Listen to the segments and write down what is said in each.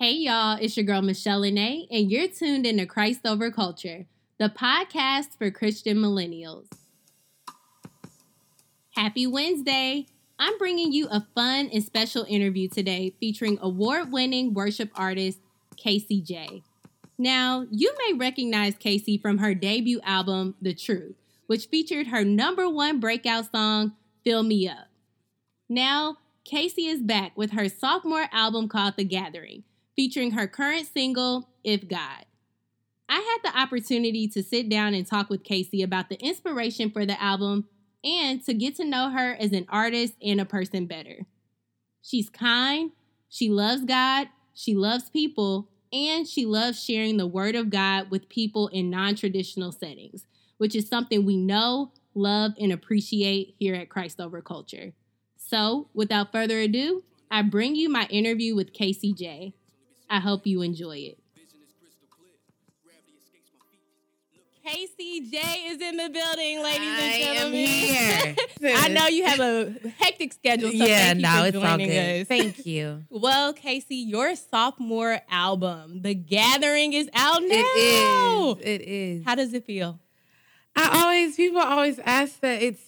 Hey y'all, it's your girl Michelle Lene, and you're tuned into Christ Over Culture, the podcast for Christian millennials. Happy Wednesday! I'm bringing you a fun and special interview today featuring award winning worship artist Casey J. Now, you may recognize Casey from her debut album, The Truth, which featured her number one breakout song, Fill Me Up. Now, Casey is back with her sophomore album called The Gathering, featuring her current single, If God. I had the opportunity to sit down and talk with Casey about the inspiration for the album and to get to know her as an artist and a person better. She's kind, she loves God, she loves people, and she loves sharing the Word of God with people in non traditional settings, which is something we know, love, and appreciate here at Christ Over Culture. So, without further ado, I bring you my interview with Casey J. I hope you enjoy it. Casey J is in the building, ladies I and am gentlemen. here. I know you have a hectic schedule, so yeah, thank you no, for it's all good. us. Thank you. Well, Casey, your sophomore album, The Gathering, is out now. It is. It is. How does it feel? I always people always ask that. It's.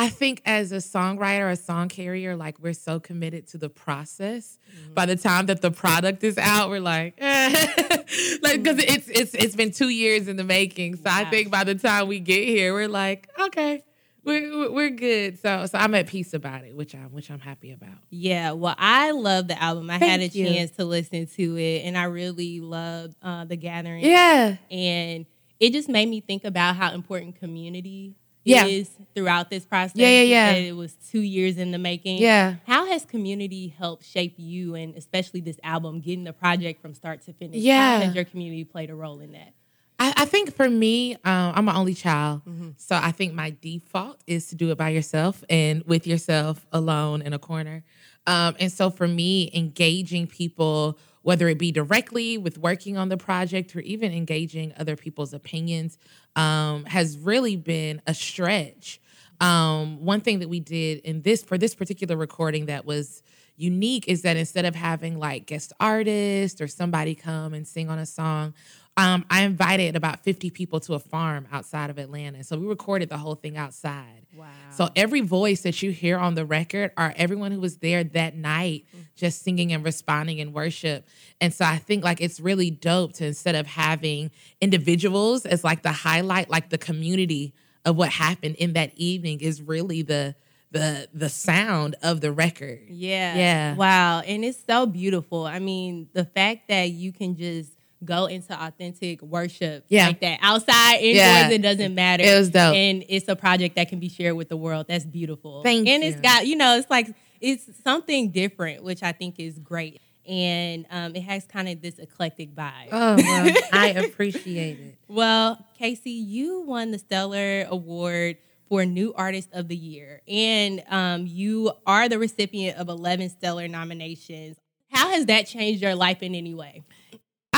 I think as a songwriter, a song carrier, like we're so committed to the process. By the time that the product is out, we're like, eh. like because it's it's it's been two years in the making. So I think by the time we get here, we're like, okay, we're we're good. So so I'm at peace about it, which I'm which I'm happy about. Yeah, well, I love the album. I had a you. chance to listen to it, and I really loved uh, The Gathering. Yeah. And it just made me think about how important community Yeah. is throughout this process. Yeah, yeah, yeah. It was two years in the making. Yeah. How has community helped shape you and especially this album, getting the project from start to finish? Yeah. How has your community played a role in that? I, I think for me, um, I'm an only child. So I think my default is to do it by yourself and with yourself alone in a corner. Um, and so for me, engaging people, whether it be directly with working on the project or even engaging other people's opinions, um, has really been a stretch. Um, one thing that we did in this for this particular recording that was unique is that instead of having like guest artists or somebody come and sing on a song, um, I invited about 50 people to a farm outside of Atlanta. So we recorded the whole thing outside. Wow. So every voice that you hear on the record are everyone who was there that night just singing and responding in worship. And so I think like it's really dope to instead of having individuals as like the highlight, like the community of what happened in that evening is really the the the sound of the record. Yeah. Yeah. Wow. And it's so beautiful. I mean, the fact that you can just go into authentic worship Yeah. like that outside, indoors, Yeah. it doesn't matter. It was dope. And it's a project that can be shared with the world. That's beautiful. Thank and it's got, you know, it's like it's something different, which I think is great. And um, it has kind of this eclectic vibe. Oh, well, I appreciate it. Well, Casey, you won the Stellar Award for New Artist of the Year, and um, you are the recipient of 11 Stellar nominations. How has that changed your life in any way?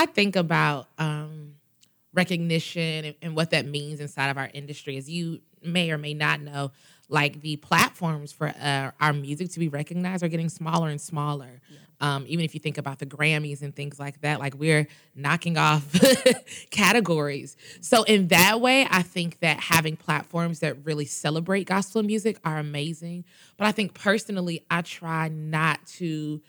I think about um, recognition and, and what that means inside of our industry. As you may or may not know, like the platforms for uh, our music to be recognized are getting smaller and smaller. Um, even if you think about the Grammys and things like that, like we're knocking off categories. So in that way, I think that having platforms that really celebrate gospel music are amazing. But I think personally, I try not to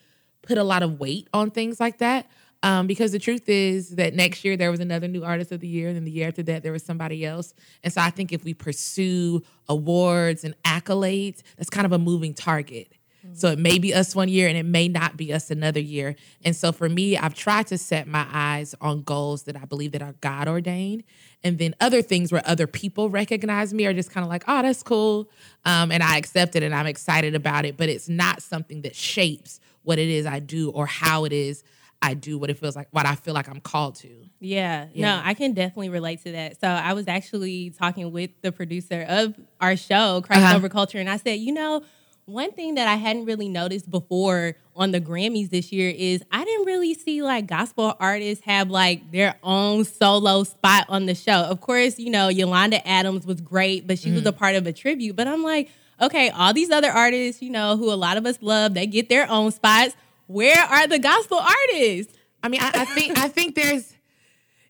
put a lot of weight on things like that. Um, because the truth is that next year there was another new artist of the year, and then the year after that there was somebody else. And so I think if we pursue awards and accolades, that's kind of a moving target. So it may be us one year and it may not be us another year. And so for me, I've tried to set my eyes on goals that I believe that are God ordained. And then other things where other people recognize me are just kind of like, oh, that's cool. Um, and I accept it and I'm excited about it. But it's not something that shapes what it is I do or how it is I do what it feels like, what I feel like I'm called to. Yeah, Yeah. no, I can definitely relate to that. So I was actually talking with the producer of our show, Christ Uh-huh. Over Culture, and I said, you know, one thing that I hadn't really noticed before on the Grammys this year is I didn't really see like gospel artists have like their own solo spot on the show. Of course, you know, Yolanda Adams was great, but she was a part of a tribute. But I'm like, okay, all these other artists, you know, who a lot of us love, they get their own spots. Where are the gospel artists? I mean, I, I think I think there's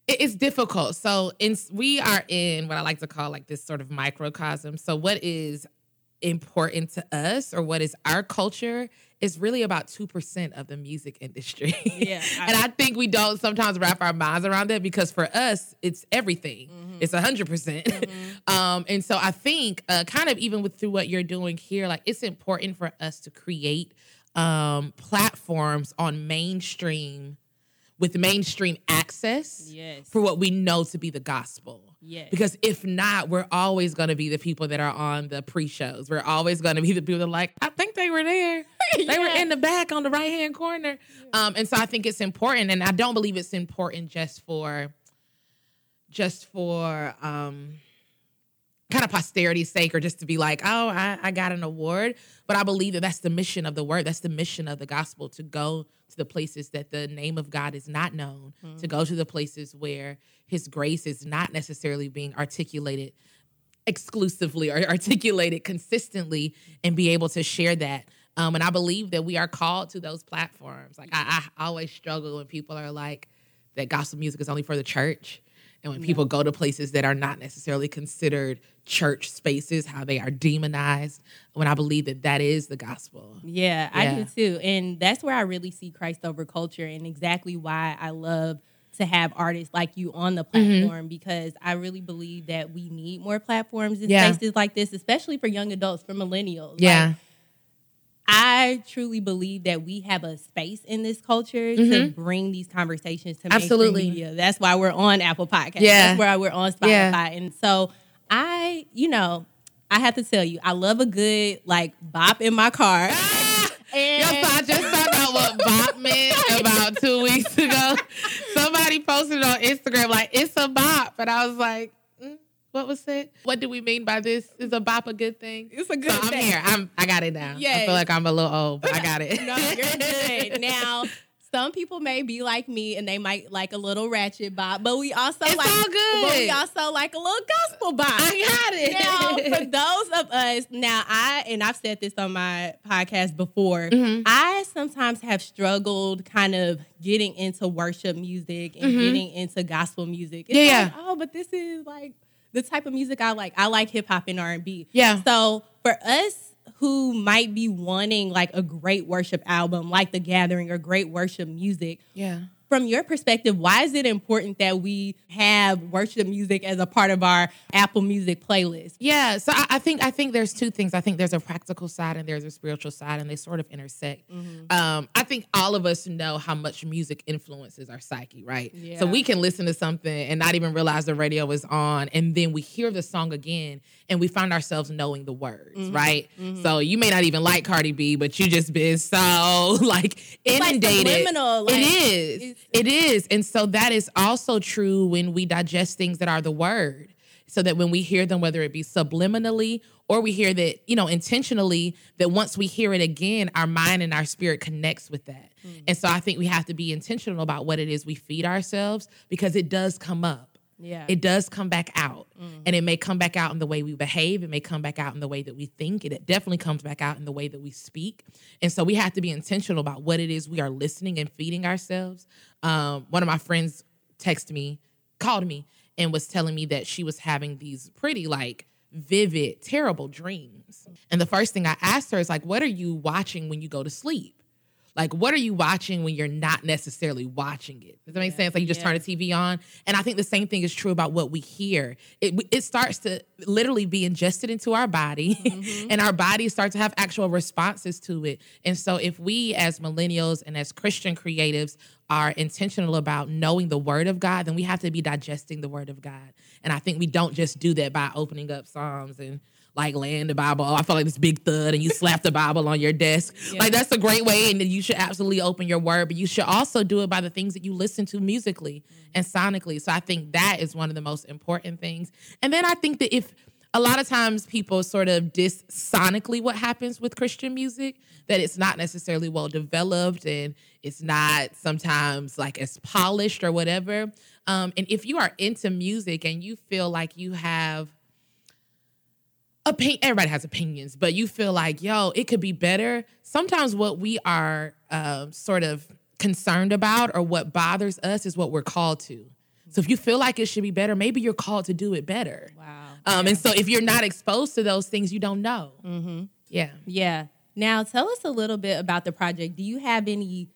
it's difficult. So in we are in what I like to call like this sort of microcosm. So what is important to us or what is our culture is really about 2% of the music industry. Yeah, I- and I think we don't sometimes wrap our minds around that because for us it's everything. It's 100%. percent um and so I think uh kind of even with through what you're doing here like it's important for us to create um platforms on mainstream with mainstream access Yes. for what we know to be the gospel. Yes. Because if not, we're always going to be the people that are on the pre-shows. We're always going to be the people that are like, I think they were there. They were in the back on the right hand corner. Um, and so I think it's important, and I don't believe it's important just for, just for um, kind of posterity's sake, or just to be like, oh, I, I got an award. But I believe that that's the mission of the word. That's the mission of the gospel to go to the places that the name of God is not known, to go to the places where His grace is not necessarily being articulated exclusively or articulated consistently and be able to share that. Um, and I believe that we are called to those platforms. Like I, I always struggle when people are like that gospel music is only for the church. And when people go to places that are not necessarily considered church spaces, how they are demonized, when I believe that that is the gospel. Yeah, I do too. And that's where I really see Christ over culture and exactly why I love to have artists like you on the Mm-hmm. platform because I really believe that we need more platforms and Yeah. spaces like this, especially for young adults, for millennials. Like, Yeah. I truly believe that we have a space in this culture to mm-hmm. bring these conversations to Absolutely. media. That's why we're on Apple Podcasts. Yeah. That's why we're on Spotify. Yeah. And so I, you know, I have to tell you, I love a good like bop in my car. Ah! And Yo, so I just found out what bop meant about two weeks ago. Somebody posted on Instagram like it's a bop, and I was like, "What was it? What do we mean by this? Is a bop a good thing?" It's a good so I'm here. I'm. I got it now. I feel like I'm a little old, but I got it. no, you're good. Now, some people may be like me and they might like a little ratchet bop, but we also It's like all good. But we also like a little gospel bop. I got it. Now, for those of us, now I and I've said this on my podcast before. Mm-hmm. I sometimes have struggled kind of getting into worship music and getting into gospel music. It's Mm-hmm. Yeah, like, oh, but this is like the type of music I like. I like hip hop and R and B. Yeah. So for us who might be wanting like a great worship album, like The Gathering, or great worship music, yeah. From your perspective, why is it important that we have worship music as a part of our Apple Music playlist? Yeah, so I, I think I think there's two things. I think there's a practical side and there's a spiritual side, and they sort of intersect. Mm-hmm. Um, I think all of us know how much music influences our psyche, right? Yeah. So we can listen to something and not even realize the radio is on, and then we hear the song again, and we find ourselves knowing the words, mm-hmm. right? Mm-hmm. So you may not even like Cardi B, but you just been so like like inundated. subliminal, like, it is. It's- And so that is also true when we digest things that are the word. So that when we hear them, whether it be subliminally or we hear that, you know, intentionally, that once we hear it again, our mind and our spirit connects with that. Mm. And so I think we have to be intentional about what it is we feed ourselves because it does come up. Yeah. It does come back out. And it may come back out in the way we behave. It may come back out in the way that we think. It definitely comes back out in the way that we speak. And so we have to be intentional about what it is we are listening and feeding ourselves. Um, one of my friends texted me, called me, and was telling me that she was having these pretty like vivid, terrible dreams. And the first thing I asked her is like, what are you watching when you go to sleep? Like, what are you watching when you're not necessarily watching it? Does that make sense? Like, you just Yeah. turn the TV on. And I think the same thing is true about what we hear. It, it starts to literally be ingested into our body, mm-hmm. and our bodies start to have actual responses to it. And so, if we as millennials and as Christian creatives are intentional about knowing the word of God, then we have to be digesting the word of God. And I think we don't just do that by opening up Psalms and like laying the Bible. Oh, I felt like this big thud, and you slap the Bible on your desk. Like that's a great way, and then you should absolutely open your word. But you should also do it by the things that you listen to musically and sonically. So I think that is one of the most important things. And then I think that if a lot of times people sort of diss sonically what happens with Christian music, that it's not necessarily well developed and it's not sometimes like as polished or whatever. Um, and if you are into music and you feel like you have opinion everybody has opinions but you feel like yo it could be better sometimes what we are um, sort of concerned about or what bothers us is what we're called to. So if you feel like it should be better, maybe you're called to do it better. Wow. Um, And so if you're not exposed to those things, you don't know. Mm-hmm. Yeah. Yeah. Now tell us a little bit about the project. Do you have any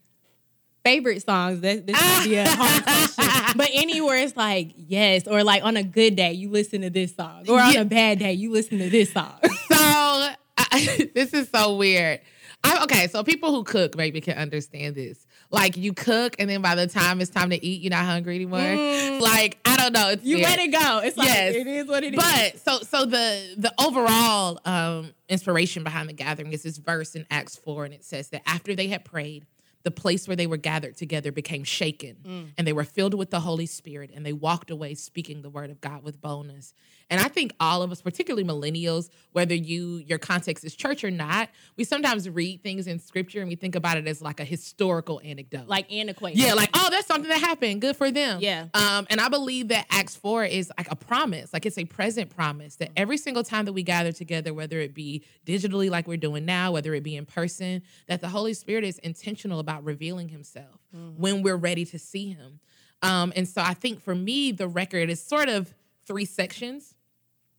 favorite songs? That this might be a hard question, but anywhere it's like yes, or like on a good day you listen to this song, or on Yeah. a bad day you listen to this song. So I, this is so weird. I, okay, so people who cook maybe can understand this. Like you cook, and then by the time it's time to eat, you're not hungry anymore. Mm. Like I don't know. It's you weird. let it go. It's like Yes. it is what it is. But so so the the overall um inspiration behind the gathering is this verse in Acts 4 and it says that after they had prayed the place where they were gathered together became shaken Mm. and they were filled with the Holy Spirit and they walked away speaking the word of God with boldness. And I think all of us, particularly millennials, whether you your context is church or not, we sometimes read things in scripture and we think about it as like a historical anecdote. like antiquated. Yeah, like oh, that's something that happened. Good for them. Yeah. Um, and I believe that Acts four is like a promise, like it's a present promise that every single time that we gather together, whether it be digitally like we're doing now, whether it be in person, that the Holy Spirit is intentional about revealing Himself when we're ready to see Him. Um, and so I think for me, the record is sort of three sections.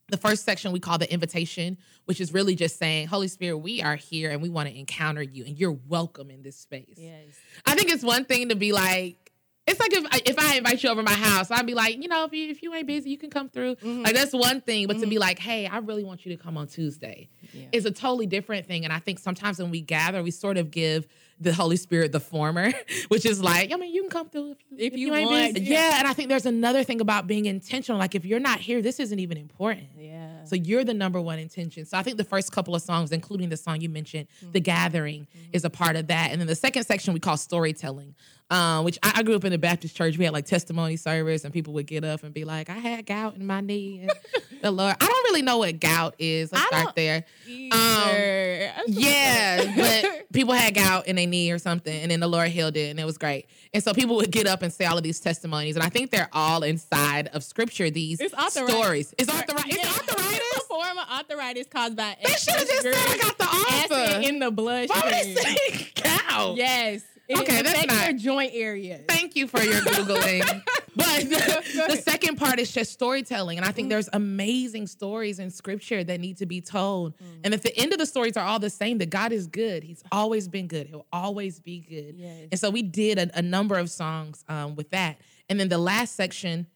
The first section we call the invitation, which is really just saying, Holy Spirit, we are here and we want to encounter you, and you're welcome in this space. Yes. I think it's one thing to be like, it's like if if I invite you over my house, I'd be like, you know, if you if you ain't busy, you can come through. Mm-hmm. Like that's one thing, but to be mm-hmm. like, hey, I really want you to come on Tuesday, Yeah. is a totally different thing. And I think sometimes when we gather, we sort of give the Holy Spirit the former, which is like, I mean, you can come through if you, If you ain't want, yeah. Yeah. and I think there's another thing about being intentional. Like if you're not here, this isn't even important. Yeah. So you're the number one intention. So I think the first couple of songs, including the song you mentioned, Mm-hmm. "The Gathering," is a part of that. And then the second section we call storytelling, um, which I, I grew up in a Baptist church. We had like testimony service, and people would get up and be like, "I had gout in my knee." And the Lord, I don't really know what gout is. Let's I start there. Either. Yeah, but people had gout in their knee or something, and then the Lord healed it, and it was great. And so people would get up and say all of these testimonies, and I think they're all inside of Scripture. These It's stories. It's arthritis. Yeah. It's arthritis. It's a form of arthritis caused by They should have just said I got the author. in the bloodstream. Why would they say gout? Yes. It Okay, that's not- your joint area. Thank you for your googling. but the, the second part is just storytelling, and I think there's amazing stories in Scripture that need to be told. Mm. And if the end of the stories are all the same, that God is good. He's always been good. He'll always be good. Yes. And so we did a, a number of songs um, with that. And then the last section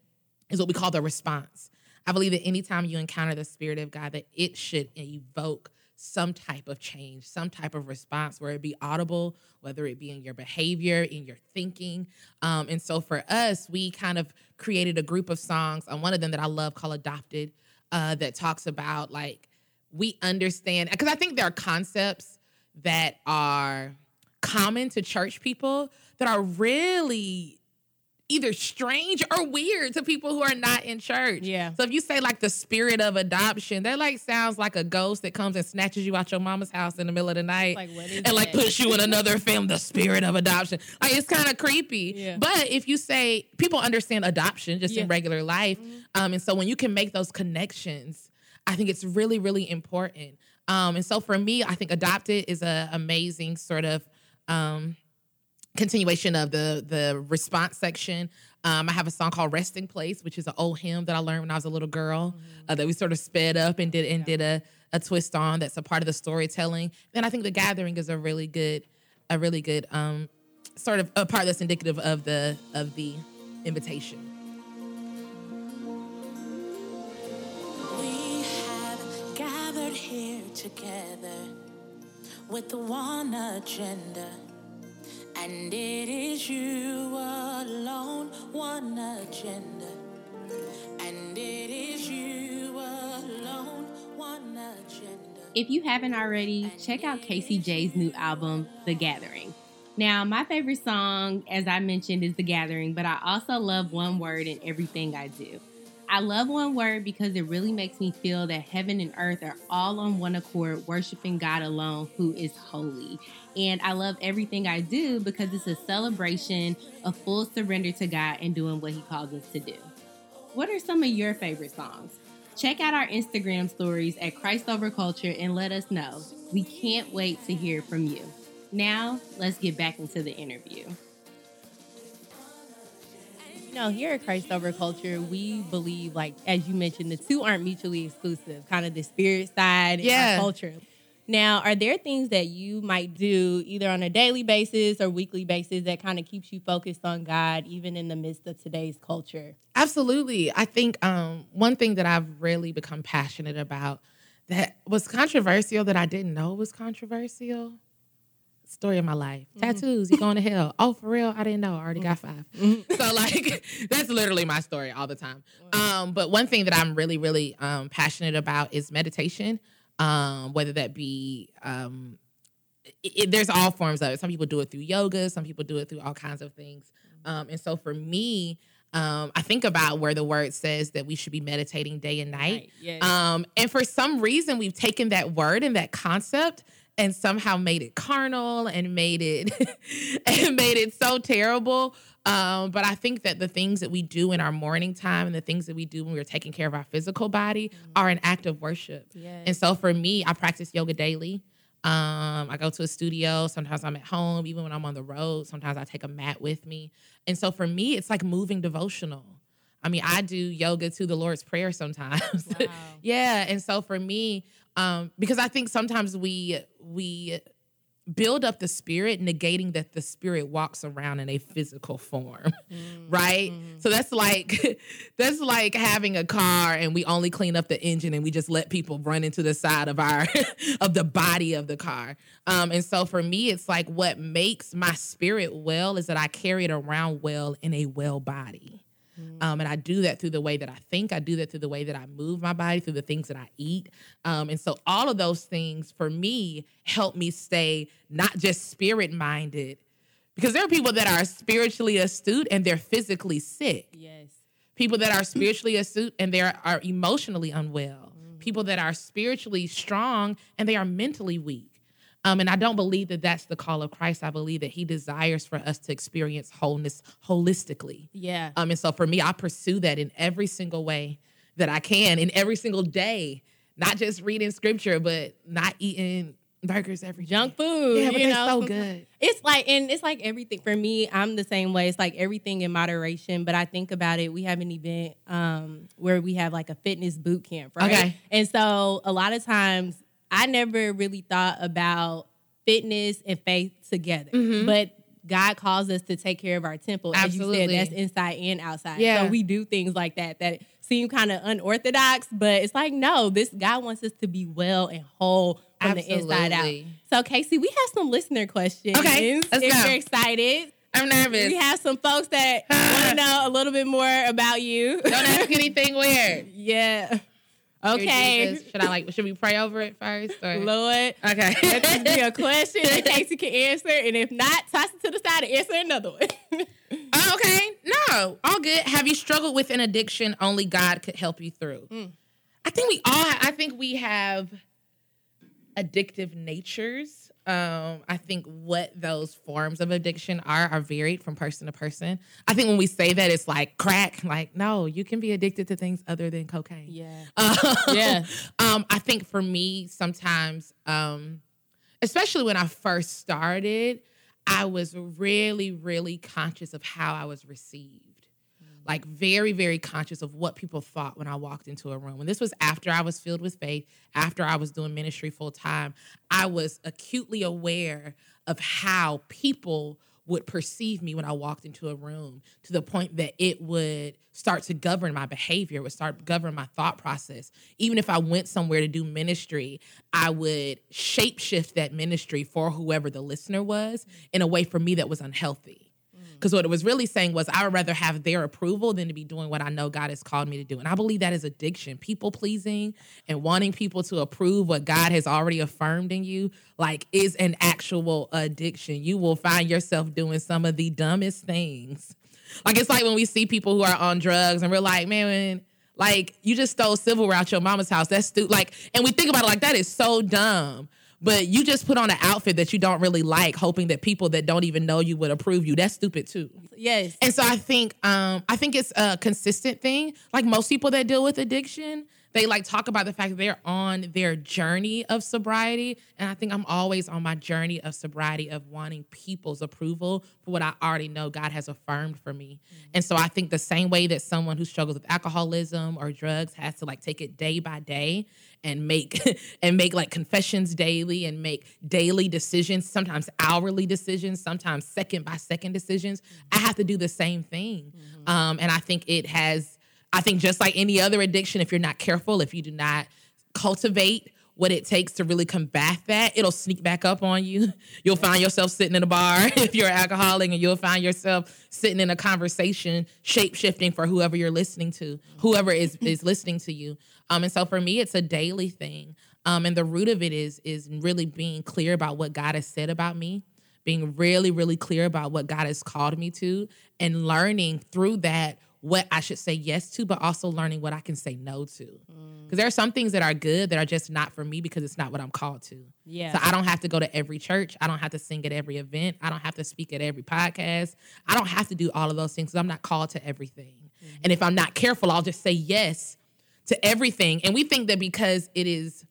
is what we call the response. I believe that anytime you encounter the Spirit of God, that it should evoke some type of change, some type of response, where it be audible, whether it be in your behavior, in your thinking. Um, and so for us, we kind of created a group of songs. Um, one of them that I love called Adopted, uh, that talks about like we understand because I think there are concepts that are common to church people that are really either strange or weird to people who are not in church. Yeah. So if you say like the spirit of adoption, that like sounds like a ghost that comes and snatches you out your mama's house in the middle of the night Like, what is and like puts you in another film, the spirit of adoption. Like it's kind of creepy. Yeah. But if you say people understand adoption just Yeah. in regular life, Mm-hmm. um, and so when you can make those connections, I think it's really, really important. Um, and so for me, I think adopted is a amazing sort of um continuation of the the response section. Um, I have a song called "Resting Place," which is an old hymn that I learned when I was a little girl uh, that we sort of sped up and did and did a a twist on. That's a part of the storytelling. Then I think the gathering is a really good, a really good um, sort of a part that's indicative of the of the invitation. We have gathered here together with the one agenda, and it is you alone, one agenda, and it is you alone, one agenda. If you haven't already, check out Casey J's new album, The Gathering. Now, my favorite song, as I mentioned, is The Gathering, but I also love One Word in everything I do. I love One Word because it really makes me feel that heaven and earth are all on one accord, worshiping God alone, who is holy. And I love everything I do because it's a celebration of full surrender to God and doing what He calls us to do. What are some of your favorite songs? Check out our Instagram stories at Christ Over Culture and let us know. We can't wait to hear from you. Now, let's get back into the interview. You know, here at Christ Over Culture, we believe, like as you mentioned, the two aren't mutually exclusive. Kind of the spirit side Yeah. and culture. Now, are there things that you might do either on a daily basis or weekly basis that kind of keeps you focused on God, even in the midst of today's culture? Absolutely. I think um, one thing that I've really become passionate about that was controversial that I didn't know was controversial. Story of my life. Tattoos, you going to hell. Oh, for real? I didn't know. I already got 5 So like that's literally my story all the time. Um, but one thing that I'm really, really um passionate about is meditation. Um, whether that be um it, it- there's all forms of it. Some people do it through yoga, some people do it through all kinds of things. Um, and so for me, um, I think about where the word says that we should be meditating day and night. Yes. Um, and for some reason, we've taken that word and that concept and somehow made it carnal and made it and made it so terrible. Um, but I think that the things that we do in our morning time and the things that we do when we're taking care of our physical body are an act of worship. Yes. And so for me, I practice yoga daily. Um, I go to a studio. Sometimes I'm at home. Even when I'm on the road, sometimes I take a mat with me. And so for me, it's like moving devotional. I mean, I do yoga to the Lord's Prayer sometimes. Wow. yeah. And so for me, um, because I think sometimes we we build up the spirit, negating that the spirit walks around in a physical form. right? So that's like that's like having a car and we only clean up the engine and we just let people run into the side of our of the body of the car. Um, and so for me, it's like what makes my spirit well is that I carry it around well in a well body. Um, and I do that through the way that I think. I do that through the way that I move my body, through the things that I eat. Um, and so all of those things for me help me stay not just spirit minded, because there are people that are spiritually astute and they're physically sick. yes. People that are spiritually astute and they are, are emotionally unwell. People that are spiritually strong and they are mentally weak. Um, and I don't believe that that's the call of Christ. I believe that He desires for us to experience wholeness holistically. Yeah. Um, and so for me, I pursue that in every single way that I can, in every single day. Not just reading scripture, but not eating burgers every day. Junk food. Yeah, but you they're know, so good. It's like, and it's like everything for me. I'm the same way. It's like everything in moderation. But I think about it. We have an event um, where we have like a fitness boot camp, right? Okay. And so a lot of times, I never really thought about fitness and faith together, mm-hmm. but. God calls us to take care of our temple. As you Absolutely. said, that's inside and outside. Yeah. So we do things like that that seem kind of unorthodox, but it's like, no, this God wants us to be well and whole from the inside out. Absolutely. So, Casey, we have some listener questions. Okay, let's if go. you're excited, I'm nervous. we have some folks that want to know a little bit more about you. Don't ask anything weird. yeah. Okay. Should I like? Should we pray over it first? Or? Lord, Okay. let this be a question that Casey can answer, and if not, toss it to the side and answer another one. Oh, okay. No, all good. Have you struggled with an addiction only God could help you through? Mm. I think we all. I think we have addictive natures. Um, I think what those forms of addiction are are varied from person to person. I think when we say that, it's like crack. Like, no, you can be addicted to things other than cocaine. yeah. Um, Yeah. Um, I think for me, sometimes, um, especially when I first started, I was really, really conscious of how I was received. Like very, very conscious of what people thought when I walked into a room. And this was after I was filled with faith, after I was doing ministry full time. I was acutely aware of how people would perceive me when I walked into a room to the point that it would start to govern my behavior, would start govern my thought process. Even if I went somewhere to do ministry, I would shapeshift that ministry for whoever the listener was in a way for me that was unhealthy. Because what it was really saying was, I would rather have their approval than to be doing what I know God has called me to do. And I believe that is addiction. People pleasing and wanting people to approve what God has already affirmed in you, like, is an actual addiction. You will find yourself doing some of the dumbest things. Like, it's like when we see people who are on drugs and we're like, man, like, you just stole silverware out your mama's house. That's stupid. Like, and we think about it like, that is so dumb. But you just put on an outfit that you don't really like, hoping that people that don't even know you would approve you. That's stupid too. Yes. And so I think um I think it's a consistent thing. Like most people that deal with addiction, they like talk about the fact that they're on their journey of sobriety. And I think I'm always on my journey of sobriety of wanting people's approval for what I already know God has affirmed for me. Mm-hmm. And so I think the same way that someone who struggles with alcoholism or drugs has to like take it day by day and make and make like confessions daily and make daily decisions, sometimes hourly decisions, sometimes second by second decisions. Mm-hmm. I have to do the same thing. Mm-hmm. Um, and I think it has I think just like any other addiction, if you're not careful, if you do not cultivate what it takes to really combat that, it'll sneak back up on you. You'll find yourself sitting in a bar if you're an alcoholic, and you'll find yourself sitting in a conversation, shape shifting for whoever you're listening to, whoever is is listening to you. Um, and so for me, it's a daily thing. Um, and the root of it is is really being clear about what God has said about me, being really, really clear about what God has called me to, and learning through that what I should say yes to, but also learning what I can say no to. Because mm. there are some things that are good that are just not for me because it's not what I'm called to. Yeah. So I don't have to go to every church. I don't have to sing at every event. I don't have to speak at every podcast. I don't have to do all of those things because I'm not called to everything. Mm-hmm. And if I'm not careful, I'll just say yes to everything. And we think that because it is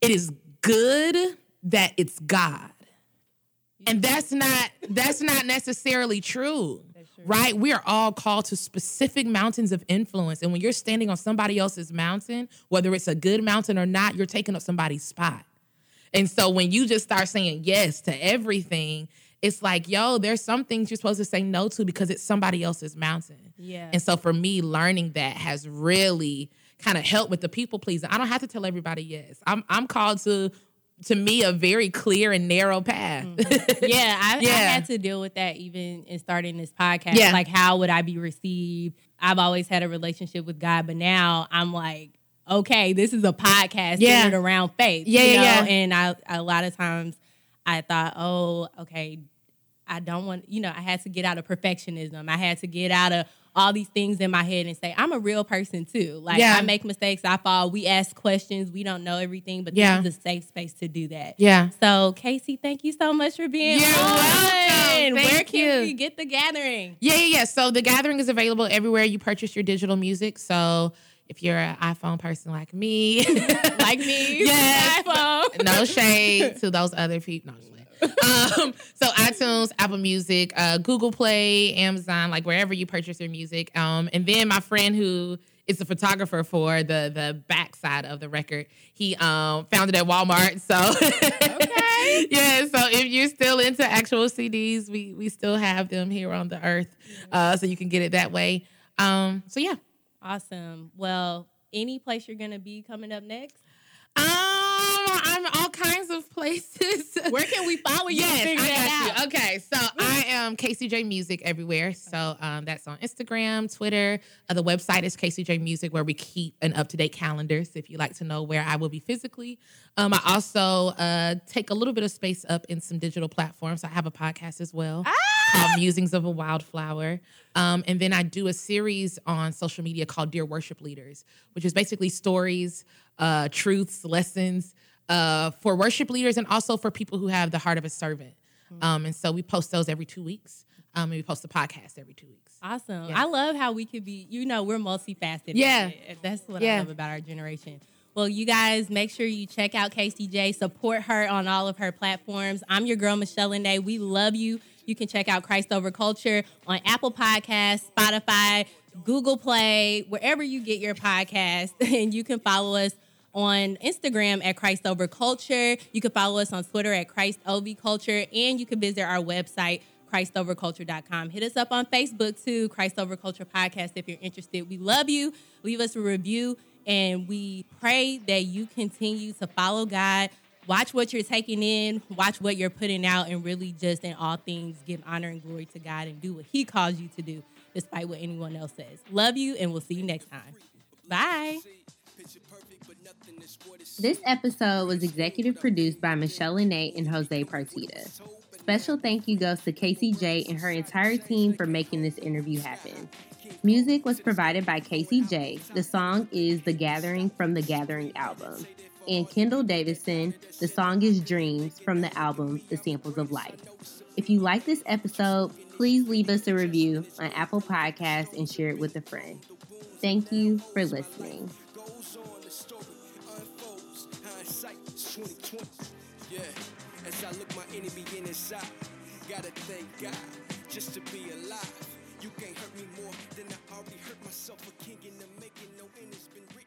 it is good that it's God. And that's not that's not necessarily true right? We are all called to specific mountains of influence. And when you're standing on somebody else's mountain, whether it's a good mountain or not, you're taking up somebody's spot. And so when you just start saying yes to everything, it's like, yo, there's some things you're supposed to say no to because it's somebody else's mountain. Yeah. And so for me, learning that has really kind of helped with the people pleasing. I don't have to tell everybody yes. I'm I'm called to to me a very clear and narrow path. Mm-hmm. Yeah, I, yeah. I, had to deal with that even in starting this podcast. Yeah. Like, how would I be received? I've always had a relationship with God, but now I'm like, okay, this is a podcast yeah. centered around faith. Yeah, yeah, yeah. And I, a lot of times I thought, oh, okay, I don't want, you know, I had to get out of perfectionism. I had to get out of all these things in my head and say, I'm a real person too. Like yeah. I make mistakes, I fall, we ask questions, we don't know everything, but yeah. this is a safe space to do that. Yeah. So Casey, thank you so much for being You're on. Welcome. Where can you. we get the gathering? Yeah, yeah, yeah. So the gathering is available everywhere you purchase your digital music. So if you're an iPhone person like me, like me, yes, iPhone. no shade to those other people. No um, so iTunes, Apple Music, uh, Google Play, Amazon, like wherever you purchase your music. Um, and then my friend who is the photographer for the the backside of the record, he um, found it at Walmart. So okay, yeah. So if you're still into actual CDs, we we still have them here on the earth, uh, so you can get it that way. Um, so yeah, awesome. Well, any place you're gonna be coming up next? Um, I'm all kinds of places. Where can we follow you? Yes, I got you. Okay, so I am KCJ Music everywhere. So um, that's on Instagram, Twitter. Uh, the website is KCJ Music, where we keep an up to date calendar. So if you like to know where I will be physically, um, I also uh, take a little bit of space up in some digital platforms. I have a podcast as well. Ah! Called Musings of a Wildflower. Um, and then I do a series on social media called Dear Worship Leaders, which is basically stories, uh, truths, lessons uh, for worship leaders and also for people who have the heart of a servant. Mm-hmm. Um, and so we post those every two weeks. Um, and we post a podcast every two weeks. Awesome. Yeah. I love how we could be, you know, we're multifaceted. Yeah. That's what yeah. I love about our generation. Well, you guys make sure you check out Casey J, support her on all of her platforms. I'm your girl, Michelle Lene. We love you. You can check out Christ Over Culture on Apple Podcasts, Spotify, Google Play, wherever you get your podcast. And you can follow us on Instagram at Christ Over Culture. You can follow us on Twitter at Christ OV Culture, and you can visit our website, ChristOverCulture.com. Hit us up on Facebook too, Christ Over Culture Podcast, if you're interested. We love you. Leave us a review, and we pray that you continue to follow God. Watch what you're taking in, watch what you're putting out, and really just in all things give honor and glory to God and do what He calls you to do, despite what anyone else says. Love you, and we'll see you next time. Bye. This episode was executive produced by Michelle Lene and Jose Partida. Special thank you goes to Casey J and her entire team for making this interview happen. Music was provided by Casey J. The song is The Gathering from the Gathering album and Kendall Davison. The song is Dreams from the album The Samples of Life. If you like this episode, please leave us a review on Apple Podcasts and share it with a friend. Thank you for listening. As I look my enemy in his eye, gotta thank God just to be alive. You can't hurt me more than I already hurt myself. A king in the making, no end has been written.